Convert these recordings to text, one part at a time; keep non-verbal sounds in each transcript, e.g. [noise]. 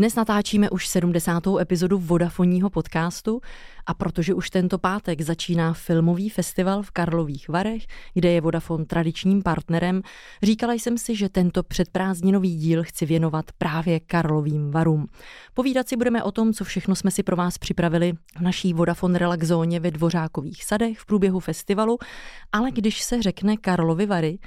Dnes natáčíme už 70. epizodu Vodafonního podcastu a protože už tento pátek začíná filmový festival v Karlových Varech, kde je Vodafone tradičním partnerem, říkala jsem si, že tento předprázdninový díl chci věnovat právě Karlovým Varům. Povídat si budeme o tom, co všechno jsme si pro vás připravili v naší Vodafone Relax zóně ve Dvořákových sadech v průběhu festivalu, ale když se řekne Karlovy Vary,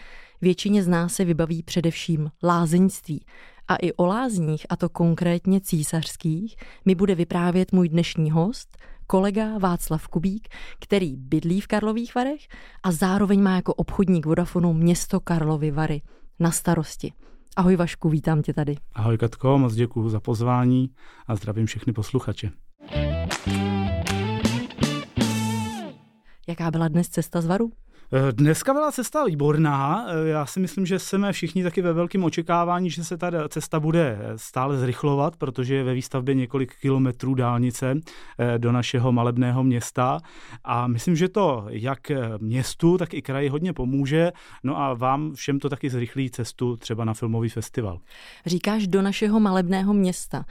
většině z nás se vybaví především lázeňství. A i o lázních, a to konkrétně císařských, mi bude vyprávět můj dnešní host, kolega Václav Kubík, který bydlí v Karlových Varech a zároveň má jako obchodník Vodafonu město Karlovy Vary na starosti. Ahoj Vašku, vítám tě tady. Ahoj Katko, moc děkuji za pozvání a zdravím všechny posluchače. Jaká byla dnes cesta z Varu? Eh, dneska byla cesta výborná. Eh, já si myslím, že jsme všichni taky ve velkém očekávání, že se ta cesta bude stále zrychlovat, protože je ve výstavbě několik kilometrů dálnice eh, do našeho malebného města. A myslím, že to jak městu, tak i kraji hodně pomůže. No a vám všem to taky zrychlí cestu třeba na filmový festival. Říkáš do našeho malebného města.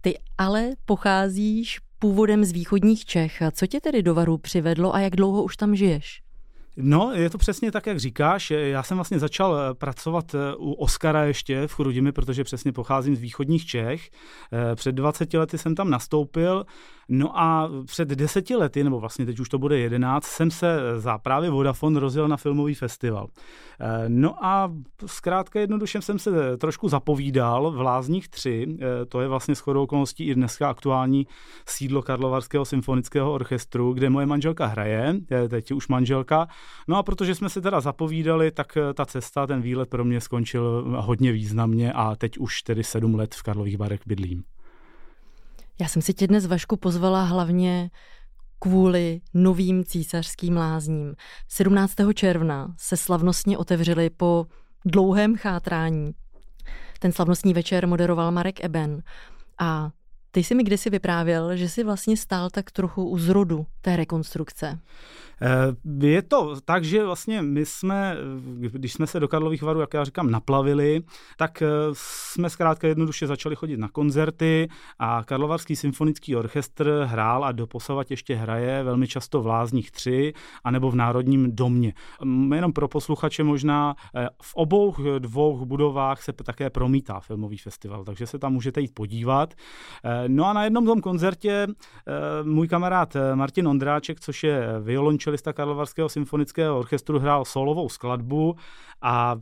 Ty ale pocházíš původem z východních Čech. Co tě tedy do Varu přivedlo a jak dlouho už tam žiješ? No, je to přesně tak, jak říkáš. Já jsem vlastně začal eh, pracovat eh, u Oskara ještě v Chrudimi, protože přesně pocházím z východních Čech. Eh, před 20 lety jsem tam nastoupil No a před deseti lety, nebo vlastně teď už to bude jedenáct, jsem se za právě Vodafone rozjel na filmový festival. Eh, no a zkrátka jednoduše jsem se trošku zapovídal v Lázních 3, eh, to je vlastně shodou okolností i dneska aktuální sídlo Karlovarského symfonického orchestru, kde moje manželka hraje, teď už manželka. No a protože jsme se teda zapovídali, tak eh, ta cesta, ten výlet pro mě skončil hodně významně a teď už tedy sedm let v Karlových Barech bydlím. Já jsem si tě dnes, Vašku, pozvala hlavně kvůli novým císařským lázním. 17. června se slavnostně otevřely po dlouhém chátrání. Ten slavnostní večer moderoval Marek Eben a ty jsi mi kdysi vyprávěl, že jsi vlastně stál tak trochu u zrodu té rekonstrukce. Eh, je to tak, že vlastně my jsme, když jsme se do Karlových varů, jak já říkám, naplavili, tak eh, jsme zkrátka jednoduše začali chodit na koncerty a Karlovarský symfonický orchestr hrál a doposavat ještě hraje velmi často v Lázních 3 anebo v Národním domě. Jenom pro posluchače možná, eh, v obou dvou budovách se také promítá filmový festival, takže se tam můžete jít podívat. No a na jednom tom koncertě můj kamarád Martin Ondráček, což je violončel čelista Karlovarského symfonického orchestru hrál solovou skladbu a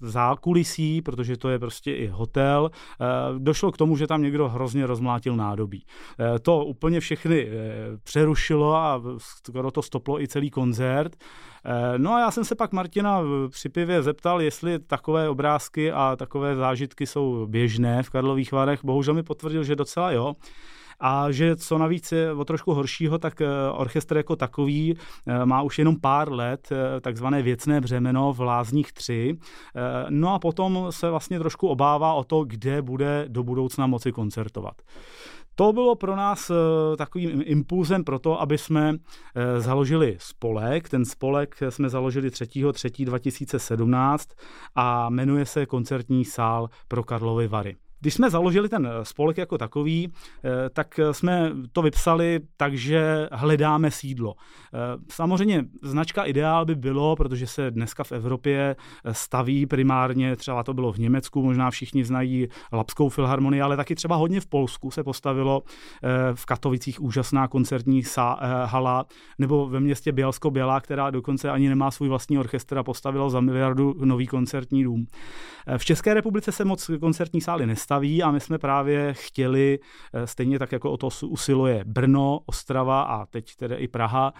v zákulisí, protože to je prostě i hotel, eh, došlo k tomu, že tam někdo hrozně rozmlátil nádobí. Eh, to úplně všechny eh, přerušilo a skoro to stoplo i celý koncert. No a já jsem se pak Martina při pivě zeptal, jestli takové obrázky a takové zážitky jsou běžné v Karlových Varech. Bohužel mi potvrdil, že docela jo. A že co navíc je o trošku horšího, tak eh, orchestr jako takový eh, má už jenom pár let eh, takzvané věcné břemeno v Lázních 3. No a potom se vlastně trošku obává o to, kde bude do budoucna moci koncertovat. To bylo pro nás takovým impulzem pro to, aby jsme založili spolek. Ten spolek jsme založili 3.3.2017 a jmenuje se Koncertní sál pro Karlovy Vary. Když jsme založili ten eh, spolek jako takový, eh, tak eh, jsme to vypsali tak, že hledáme sídlo. Samozřejmě značka ideál by bylo, protože se dneska v Evropě staví primárně, třeba to bylo v Německu, možná všichni znají Lapskou filharmonii, ale taky třeba hodně v Polsku se postavilo v Katovicích úžasná koncertní hala, nebo ve městě Bělsko-Bělá, která dokonce ani nemá svůj vlastní orchestr a postavilo za miliardu nový koncertní dům. V České republice se moc koncertní sály nestaví postaví a my jsme právě chtěli, stejně tak jako o to usiluje Brno, Ostrava a teď tedy i Praha,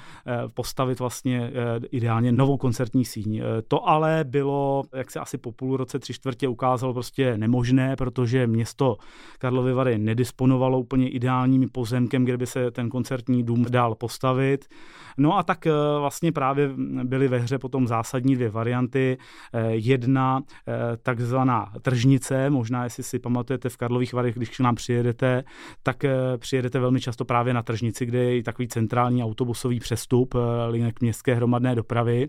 postavit vlastně ideálně novou koncertní síň. To ale bylo, jak se asi po půl roce, tři čtvrtě ukázalo prostě nemožné, protože město Karlovy Vary nedisponovalo úplně ideálním pozemkem, kde by se ten koncertní dům dal postavit. No a tak vlastně právě byly ve hře potom zásadní dvě varianty. Jedna takzvaná tržnice, možná jestli si pamatujete v Karlových Varech, když k nám přijedete, tak eh, přijedete velmi často právě na tržnici, kde je takový centrální autobusový přestup eh, linek městské hromadné dopravy.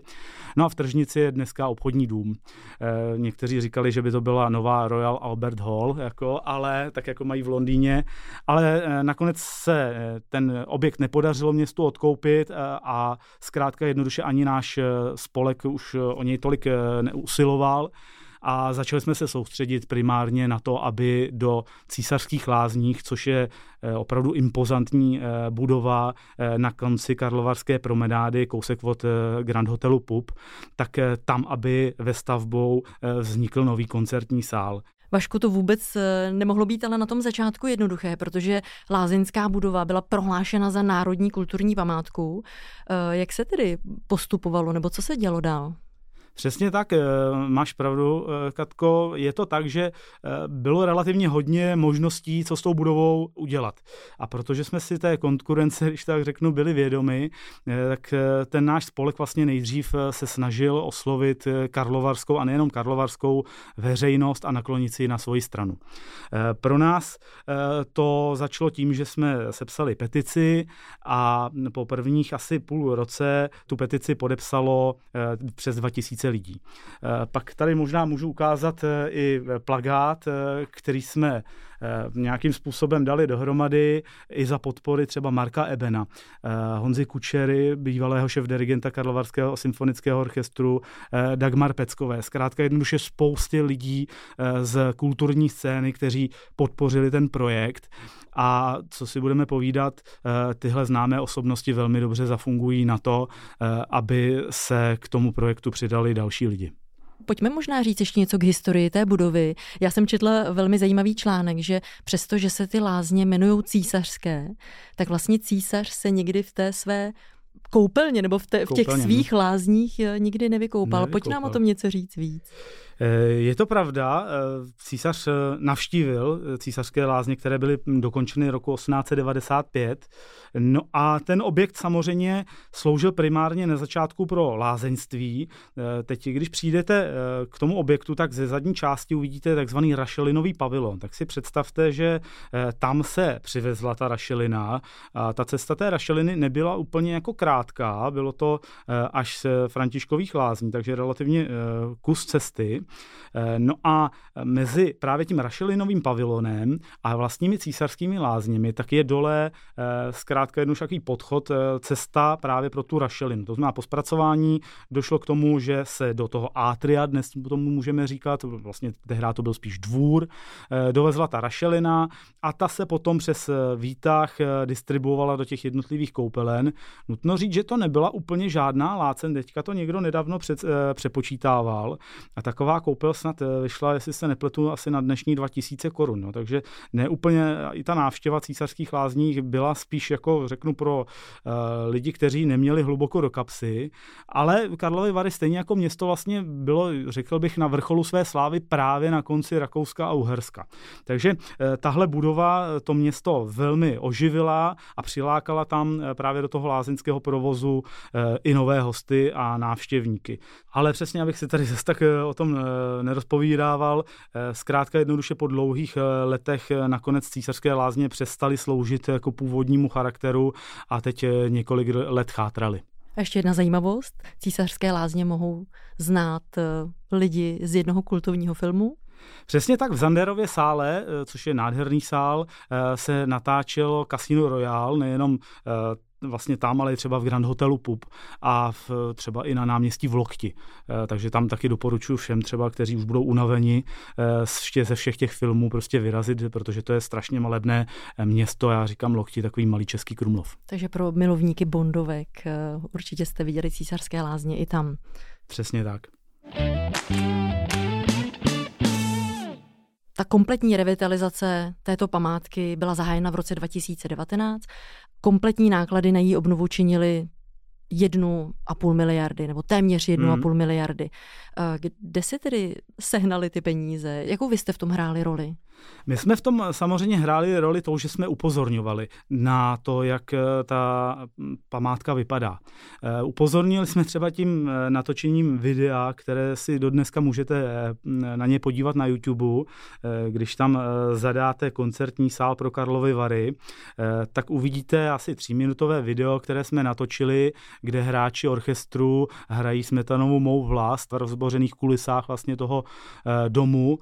No a v tržnici je dneska obchodní dům. Eh, někteří říkali, že by to byla nová Royal Albert Hall, jako, ale tak jako mají v Londýně, ale nakonec se ten objekt nepodařilo městu odkoupit a zkrátka jednoduše ani náš spolek už o něj tolik neusiloval a začali jsme se soustředit primárně na to, aby do císařských lázních, což je eh, opravdu impozantní eh, budova eh, na konci Karlovarské promenády, kousek od Grand Hotelu Pup, tak tam, aby ve stavbou vznikl nový koncertní sál. Vašku, to vůbec nemohlo být ale na tom začátku jednoduché, protože lázeňská budova byla prohlášena za národní kulturní památku. Jak se tedy postupovalo, nebo co se dělo dál? Přesně tak, eh, máš pravdu, eh, Katko. Je to tak, že eh, bylo relativně hodně možností, co s tou budovou udělat. A protože jsme si té konkurence, [laughs] když tak řeknu, byli vědomi, tak ten náš spolek vlastně nejdřív se snažil oslovit karlovarskou a nejenom karlovarskou veřejnost a naklonit si na svoji stranu. Pro nás to začalo tím, že jsme sepsali petici a po prvních asi půl roce tu petici podepsalo přes 2000 tisíce lidí. Eh, pak tady možná můžu ukázat eh, i plagát, eh, který jsme nějakým způsobem dali dohromady i za podpory třeba Marka Ebena, Honzy Kučery, bývalého šef dirigenta Karlovarského symfonického orchestru, Dagmar Peckové. Zkrátka jednoduše spousty lidí z kulturní scény, kteří podpořili ten projekt. A co si budeme povídat, tyhle známé osobnosti velmi dobře zafungují na to, aby se k tomu projektu přidali další lidi. Pojďme možná říct ještě něco k historii té budovy. Já jsem četla velmi zajímavý článek, že přesto, že se ty lázně jmenují císařské, tak vlastně císař se někdy v té své koupelně nebo v, te, v těch svých no. lázních eh, nikdy nevykoupal. nevykoupal. Pojď nám o tom něco říct víc. Eh, je to pravda, eh, císař navštívil císařské lázně, které byly dokončeny roku 1895. No a ten objekt samozřejmě sloužil primárně na začátku pro lázeňství. Teď, když přijdete k tomu objektu, tak ze zadní části uvidíte takzvaný rašelinový pavilon. Tak si představte, že tam se přivezla ta rašelina. A ta cesta té rašeliny nebyla úplně jako krátká, bylo to eh, až z Františkových lázní, takže relativně eh, kus cesty. Eh, no a mezi právě tím Rašelinovým pavilonem a vlastními císařskými lázněmi, tak je dole zkrátka jednou takový podchod, cesta právě pro tu Rašelinu. To znamená, po zpracování došlo k tomu, že se do toho atria, dnes tomu můžeme říkat, vlastně tehdy to byl spíš dvůr, dovezla ta Rašelina a ta se potom přes výtah distribuovala do těch jednotlivých koupelen. Nutno říct, že to nebyla úplně žádná lácen, teďka to někdo nedávno před, přepočítával a taková koupel snad eh, vyšla, jestli se nepletu, asi na dnešní 2000 korun. No. Takže ne úplně i ta návštěva císařských lázní byla spíš jako řeknu pro e, lidi, kteří neměli hluboko do kapsy, ale Karlovy Vary stejně jako město vlastně bylo, řekl bych, na vrcholu své slávy právě na konci Rakouska a Uherska. Takže e, tahle budova to město velmi oživila a přilákala tam právě do toho lázeňského provozu eh, i nové hosty a návštěvníky. Ale přesně, abych si tady zase tak eh, o tom eh, nerozpovídával, zkrátka jednoduše po dlouhých letech nakonec císařské lázně přestaly sloužit jako původnímu charakteru a teď několik let chátrali. A ještě jedna zajímavost. Císařské lázně mohou znát lidi z jednoho kultovního filmu, Přesně tak v Zanderově sále, což je nádherný sál, se natáčelo Casino Royale, nejenom vlastně tam, ale i třeba v Grand Hotelu Pub a v, třeba i na náměstí v Lokti. Eh, takže tam taky doporučuji všem třeba, kteří už budou unaveni ještě ze všech těch filmů prostě vyrazit, protože to je strašně malebné eh, město. Já říkám Lokti, takový malý český Krumlov. Takže pro milovníky Bondovek eh, určitě jste viděli císařské lázně i tam. Přesně tak. ta kompletní revitalizace této památky byla zahájena v roce 2019. Kompletní náklady na její obnovu činily jednu a půl miliardy, nebo téměř jednu hmm. a půl miliardy. Eh, kde si tedy sehnali ty peníze? Jakou vy jste v tom hráli roli? My jsme v tom samozřejmě hráli roli toho, že jsme upozorňovali na to, jak eh, ta hm, památka vypadá. Eh, upozornili jsme třeba tím natočením videa, které si dodneska můžete na ně podívat na YouTube. Když tam zadáte koncertní sál pro Karlovy Vary, tak uvidíte asi tříminutové video, které jsme natočili, kde hráči orchestru hrají smetanovou mou vlast v rozbořených kulisách vlastně toho eh, domu.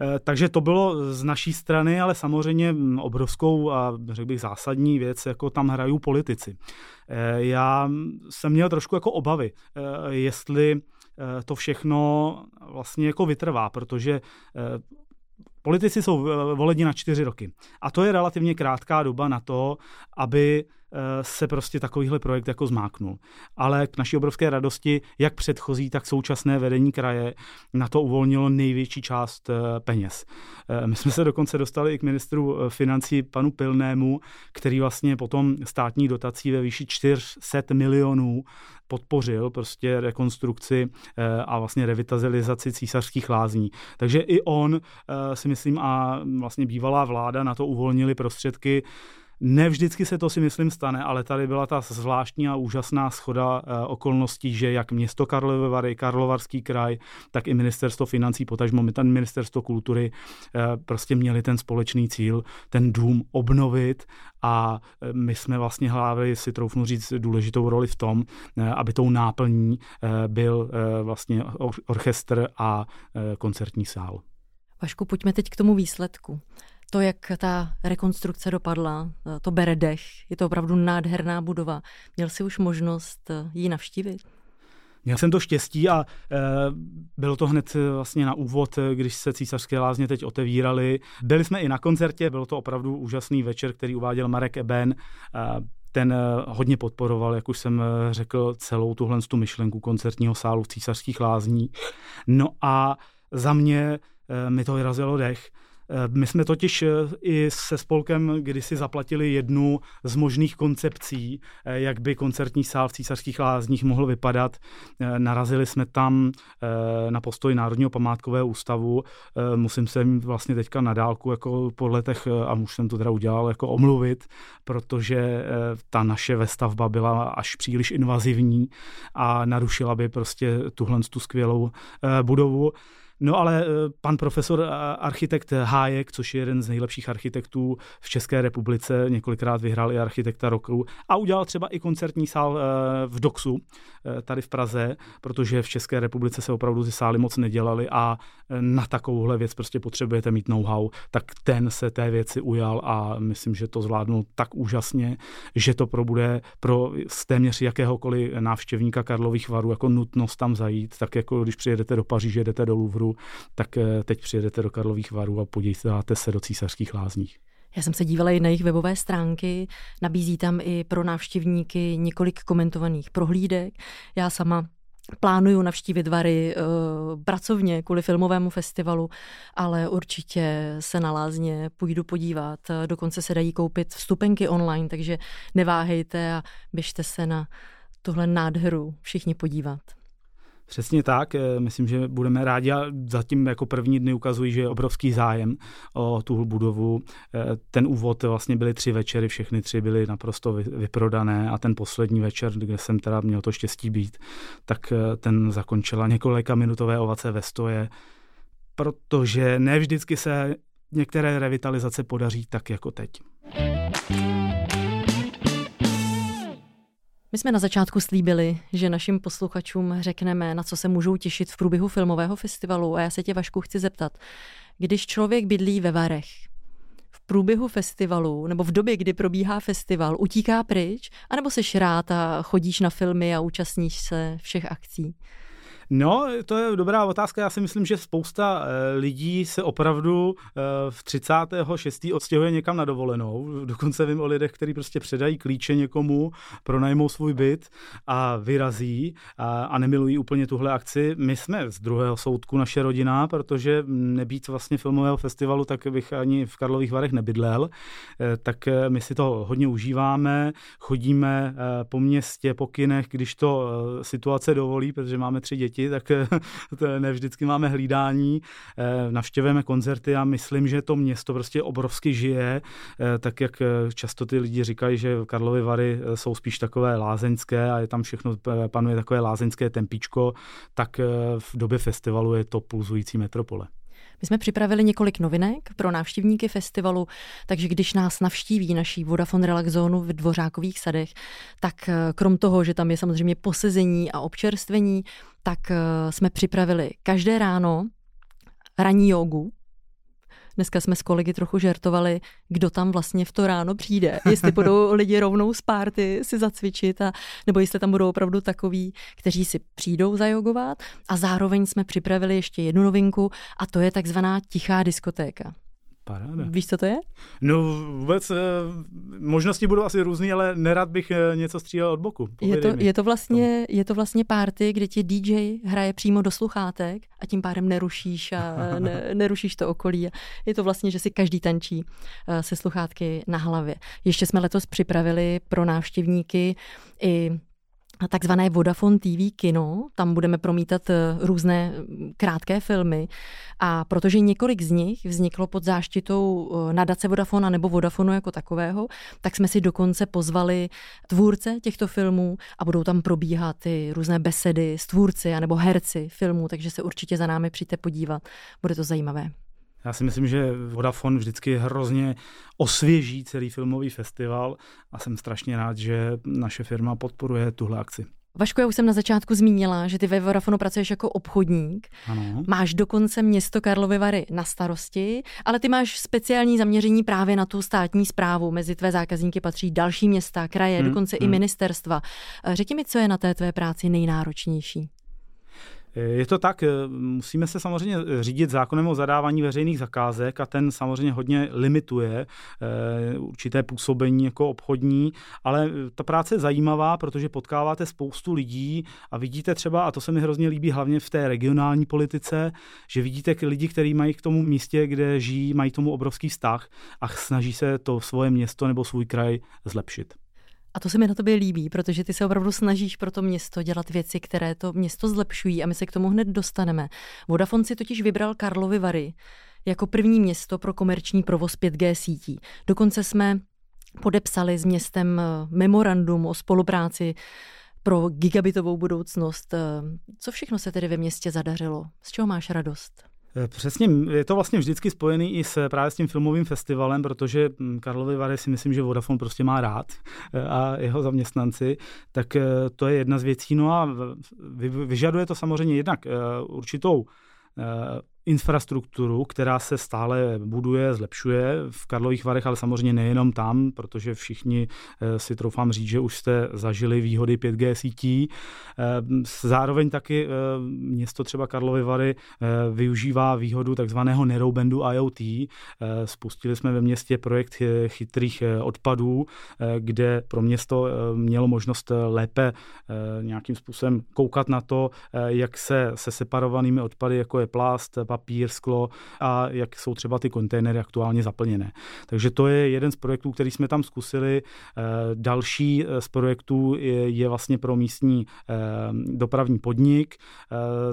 Eh, takže to bylo z naší strany, ale samozřejmě obrovskou a řekl bych zásadní věc, jako tam hrají politici. Eh, já jsem měl trošku jako obavy, jestli to všechno vlastně jako vytrvá, protože Politici jsou voleni na čtyři roky. A to je relativně krátká doba na to, aby se prostě takovýhle projekt jako zmáknul. Ale k naší obrovské radosti, jak předchozí, tak současné vedení kraje na to uvolnilo největší část eh, peněz. Eh, my jsme se dokonce dostali i k ministru financí panu Pilnému, který vlastně potom státní dotací ve výši 400 milionů podpořil prostě rekonstrukci a vlastně revitalizaci císařských lázní. Takže i on si myslím a vlastně bývalá vláda na to uvolnili prostředky ne vždycky se to si myslím stane, ale tady byla ta zvláštní a úžasná schoda eh, okolností, že jak město Karlovy Vary, Karlovarský kraj, tak i ministerstvo financí, potažmo ten ministerstvo kultury eh, prostě měli ten společný cíl, ten dům obnovit a eh, my jsme vlastně hlavili, si troufnu říct, důležitou roli v tom, aby tou náplní byl vlastně orchestr a koncertní sál. Vašku, pojďme teď k tomu výsledku to, jak ta rekonstrukce dopadla, to bere dech. Je to opravdu nádherná budova. Měl jsi už možnost eh, ji navštívit? Měl jsem to štěstí a e, bylo to hned eh, vlastně na úvod, když se císařské lázně teď otevíraly. Byli jsme i na koncertě, byl to opravdu úžasný večer, který uváděl Marek Eben. E, ten hodně podporoval, jak už jsem řekl, celou tuhle tu myšlenku koncertního sálu v císařských lázní. No a za mě mi to vyrazilo dech. Eh, my jsme totiž eh, i se spolkem kdysi zaplatili jednu z možných koncepcí, eh, jak by koncertní sál v Císařských lázních mohl vypadat. Narazili jsme tam na postoj Národního památkového ústavu. Musím se jim vlastně teďka na dálku jako po letech, a už jsem to teda udělal, jako omluvit, protože ta naše vestavba byla až příliš invazivní a narušila by prostě tuhle tu skvělou budovu. No ale eh, pan profesor eh, architekt Hájek, což je jeden z nejlepších architektů v České republice, několikrát vyhrál i architekta roku a udělal třeba i koncertní sál eh, v Doxu, tady v Praze, protože v České republice se opravdu ty sály moc nedělaly a na takovouhle věc prostě potřebujete mít know-how, tak ten se té věci ujal a myslím, že to zvládnul tak úžasně, že to probude pro téměř jakéhokoliv návštěvníka Karlových varů jako nutnost tam zajít, tak jako když přijedete do Paříže, jdete do Louvru, tak eh, teď přijedete do Karlových varů a podíváte se do císařských lázních. Já jsem se dívala i na jejich webové stránky, nabízí tam i pro návštěvníky několik komentovaných prohlídek. Já sama plánuju navštívit Vary uh, pracovně kvůli filmovému festivalu, ale určitě se na lázně půjdu podívat. Dokonce se dají koupit vstupenky online, takže neváhejte a běžte se na tuhle nádheru všichni podívat. Přesně tak, eh, myslím, že budeme rádi a zatím jako první dny ukazují, že je obrovský zájem o tu budovu. Eh, ten úvod vlastně byly tři večery, všechny tři byly naprosto vyprodané a ten poslední večer, kde jsem teda měl to štěstí být, tak eh, ten zakončila několika minutové ovace ve stoje, protože ne vždycky se některé revitalizace podaří tak jako teď. My jsme na začátku slíbili, že našim posluchačům řekneme, na co se můžou těšit v průběhu filmového festivalu. A já se tě, Vašku, chci zeptat. Když člověk bydlí ve Varech, v průběhu festivalu nebo v době, kdy probíhá festival, utíká pryč, anebo se rád a chodíš na filmy a účastníš se všech akcí? No, to je dobrá otázka. Já si myslím, že spousta eh, lidí se opravdu eh, v 36. odstěhuje někam na dovolenou. Dokonce vím o lidech, kteří prostě předají klíče někomu, pronajmou svůj byt a vyrazí a, a nemilují úplně tuhle akci. My jsme z druhého soudku naše rodina, protože nebýt vlastně filmového festivalu, tak bych ani v Karlových Varech nebydlel. Eh, tak my si to hodně užíváme, chodíme po městě, po kinech, když to situace dovolí, protože máme tři děti, tak [laughs] to ne vždycky máme hlídání. Eh, navštěvujeme koncerty a myslím, že to město prostě obrovsky žije, eh, tak jak eh, často ty lidi říkají, že Karlovy Vary jsou spíš takové lázeňské a je tam všechno, panuje takové lázeňské tempíčko, tak v době festivalu je to pulzující metropole. My jsme připravili několik novinek pro návštěvníky festivalu, takže když nás navštíví naší Vodafone Relax Zónu v Dvořákových sadech, tak eh, krom toho, že tam je samozřejmě posezení a občerstvení, tak eh, jsme připravili každé ráno ranní jogu, Dneska jsme s kolegy trochu žertovali, kdo tam vlastně v to ráno přijde. [laughs] Jestli budou lidi rovnou z párty si zacvičit, a, nebo jestli tam budou opravdu takový, kteří si přijdou zajogovat. A zároveň jsme připravili ještě jednu novinku a to je takzvaná tichá diskotéka. Paráda. Víš, co to je? No vůbec eh, možnosti budou asi různé, ale nerad bych eh, něco střílel od boku. je to, je, to vlastně, je to vlastně party, kde ti DJ hraje přímo do sluchátek a tím pádem nerušíš a [laughs] ne, nerušíš to okolí. Je to vlastně, že si každý tančí eh, se sluchátky na hlavě. Ještě jsme letos připravili pro návštěvníky i takzvané Vodafone TV kino. Tam budeme promítat eh, různé mm, krátké filmy. A protože několik z nich vzniklo pod záštitou eh, nadace Vodafona nebo Vodafonu jako takového, tak jsme si dokonce pozvali tvůrce těchto filmů a budou tam probíhat ty různé besedy s tvůrci nebo herci filmů, takže se určitě za námi přijďte podívat. Bude to zajímavé. Já si myslím, že Vodafone vždycky hrozně osvěží celý filmový festival a jsem strašně rád, že naše firma podporuje tuhle akci. Vašku, já už jsem na začátku zmínila, že ty ve Vodafonu pracuješ jako obchodník. Ano. Máš dokonce město Karlovy Vary na starosti, ale ty máš speciální zaměření právě na tu státní zprávu. Mezi tvé zákazníky patří další města, kraje, hmm, dokonce hmm. i ministerstva. Řekni mi, co je na té tvé práci nejnáročnější. Je to tak, musíme se samozřejmě řídit zákonem o zadávání veřejných zakázek a ten samozřejmě hodně limituje eh, určité působení jako obchodní, ale ta práce je zajímavá, protože potkáváte spoustu lidí a vidíte třeba, a to se mi hrozně líbí hlavně v té regionální politice, že vidíte lidi, kteří mají k tomu místě, kde žijí, mají tomu obrovský vztah a snaží se to svoje město nebo svůj kraj zlepšit. A to se mi na tobě líbí, protože ty se opravdu snažíš pro to město dělat věci, které to město zlepšují a my se k tomu hned dostaneme. Vodafone si totiž vybral Karlovy Vary jako první město pro komerční provoz 5G sítí. Dokonce jsme podepsali s městem eh, memorandum o spolupráci pro gigabitovou budoucnost. Eh, co všechno se tedy ve městě zadařilo? Z čeho máš radost? Eh, přesně, je to vlastně vždycky spojený i s právě s tím filmovým festivalem, protože Karlovy Vary si myslím, že Vodafone prostě má rád eh, a jeho zaměstnanci, tak eh, to je jedna z věcí. No a vyžaduje to samozřejmě jednak určitou infrastrukturu, která se stále buduje, zlepšuje v Karlových Varech, ale samozřejmě nejenom tam, protože všichni eh, si troufám říct, že už jste zažili výhody 5G sítí. Eh, zároveň taky eh, město třeba Karlovy Vary využívá výhodu takzvaného neroubendu IoT. Spustili jsme ve městě projekt chytrých odpadů, kde pro město mělo možnost lépe nějakým způsobem koukat na to, jak se se separovanými odpady, jako je plast, papír, sklo a jak jsou třeba ty kontejnery aktuálně zaplněné. Takže to je jeden z projektů, který jsme tam zkusili. Eh, další eh, z projektů je, je vlastně pro místní eh, dopravní podnik.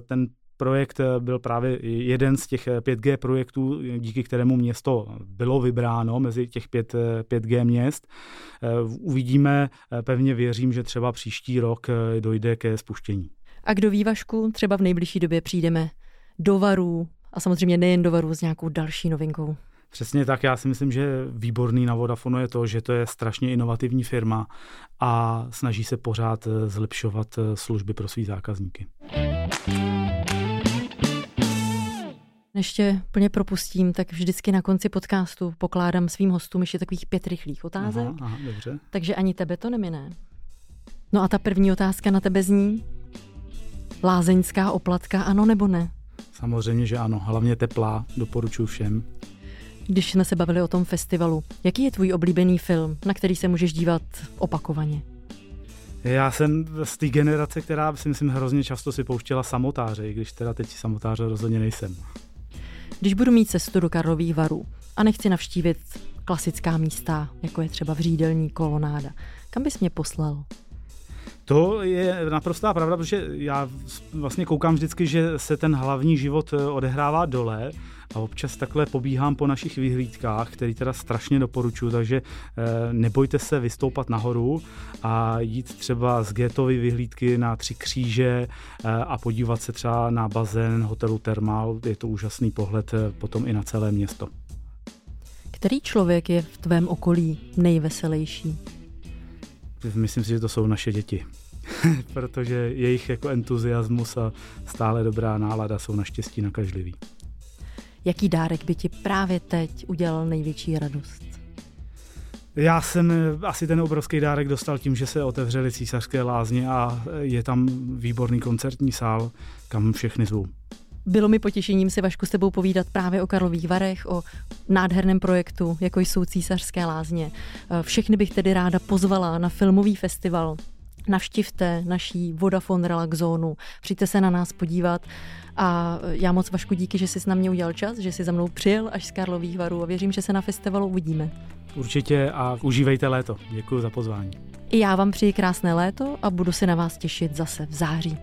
Ten projekt byl právě jeden z těch 5G projektů, díky kterému město bylo vybráno mezi těch 5, 5G měst. Uvidíme, pevně věřím, že třeba příští rok dojde ke spuštění. A kdo ví, Vašku, třeba v nejbližší době přijdeme do varů a samozřejmě nejen do varů s nějakou další novinkou. Přesně tak, já si myslím, že výborný na Vodafonu je to, že to je strašně inovativní firma a snaží se pořád eh, zlepšovat eh, služby pro své zákazníky. Ještě plně propustím, tak vždycky na konci podcastu pokládám svým hostům ještě takových pět rychlých otázek. Aha, aha, dobře. Takže ani tebe to nemine. No a ta první otázka na tebe zní, Lázeňská oplatka, ano nebo ne? Samozřejmě, že ano. Hlavně teplá, doporučuji všem. Když jsme se bavili o tom festivalu, jaký je tvůj oblíbený film, na který se můžeš dívat opakovaně? Já jsem z té generace, která si myslím hrozně často si pouštěla samotáře, i když teda teď samotáře rozhodně nejsem. Když budu mít cestu do Karlových varů a nechci navštívit klasická místa, jako je třeba vřídelní kolonáda, kam bys mě poslal? To je naprostá pravda, protože já vlastně koukám vždycky, že se ten hlavní život eh, odehrává dole a občas takhle pobíhám po našich vyhlídkách, který teda strašně doporučuji, takže eh, nebojte se vystoupat nahoru a jít třeba z Gétovy vyhlídky na Tři kříže eh, a podívat se třeba na bazén hotelu Thermal. Je to úžasný pohled potom i na celé město. Který člověk je v tvém okolí nejveselější? Myslím si, že to jsou naše děti. [laughs] protože jejich jako entuziasmus a stále dobrá nálada jsou naštěstí nakažlivý. Jaký dárek by ti právě teď udělal největší radost? Já jsem eh, asi ten obrovský dárek dostal tím, že se otevřely císařské lázně a je tam výborný koncertní sál, kam všechny zvu. Bylo mi potěšením si Vašku s tebou povídat právě o Karlových Varech, o nádherném projektu, jako jsou císařské lázně. Eh, všechny bych tedy ráda pozvala na filmový festival navštivte naší Vodafone Relax Zónu, přijďte se na nás podívat a já moc Vašku díky, že jsi na mě udělal čas, že jsi za mnou přijel až z Karlových varů a věřím, že se na festivalu uvidíme. Určitě a užívejte léto. Děkuji za pozvání. I já vám přeji krásné léto a budu se na vás těšit zase v září.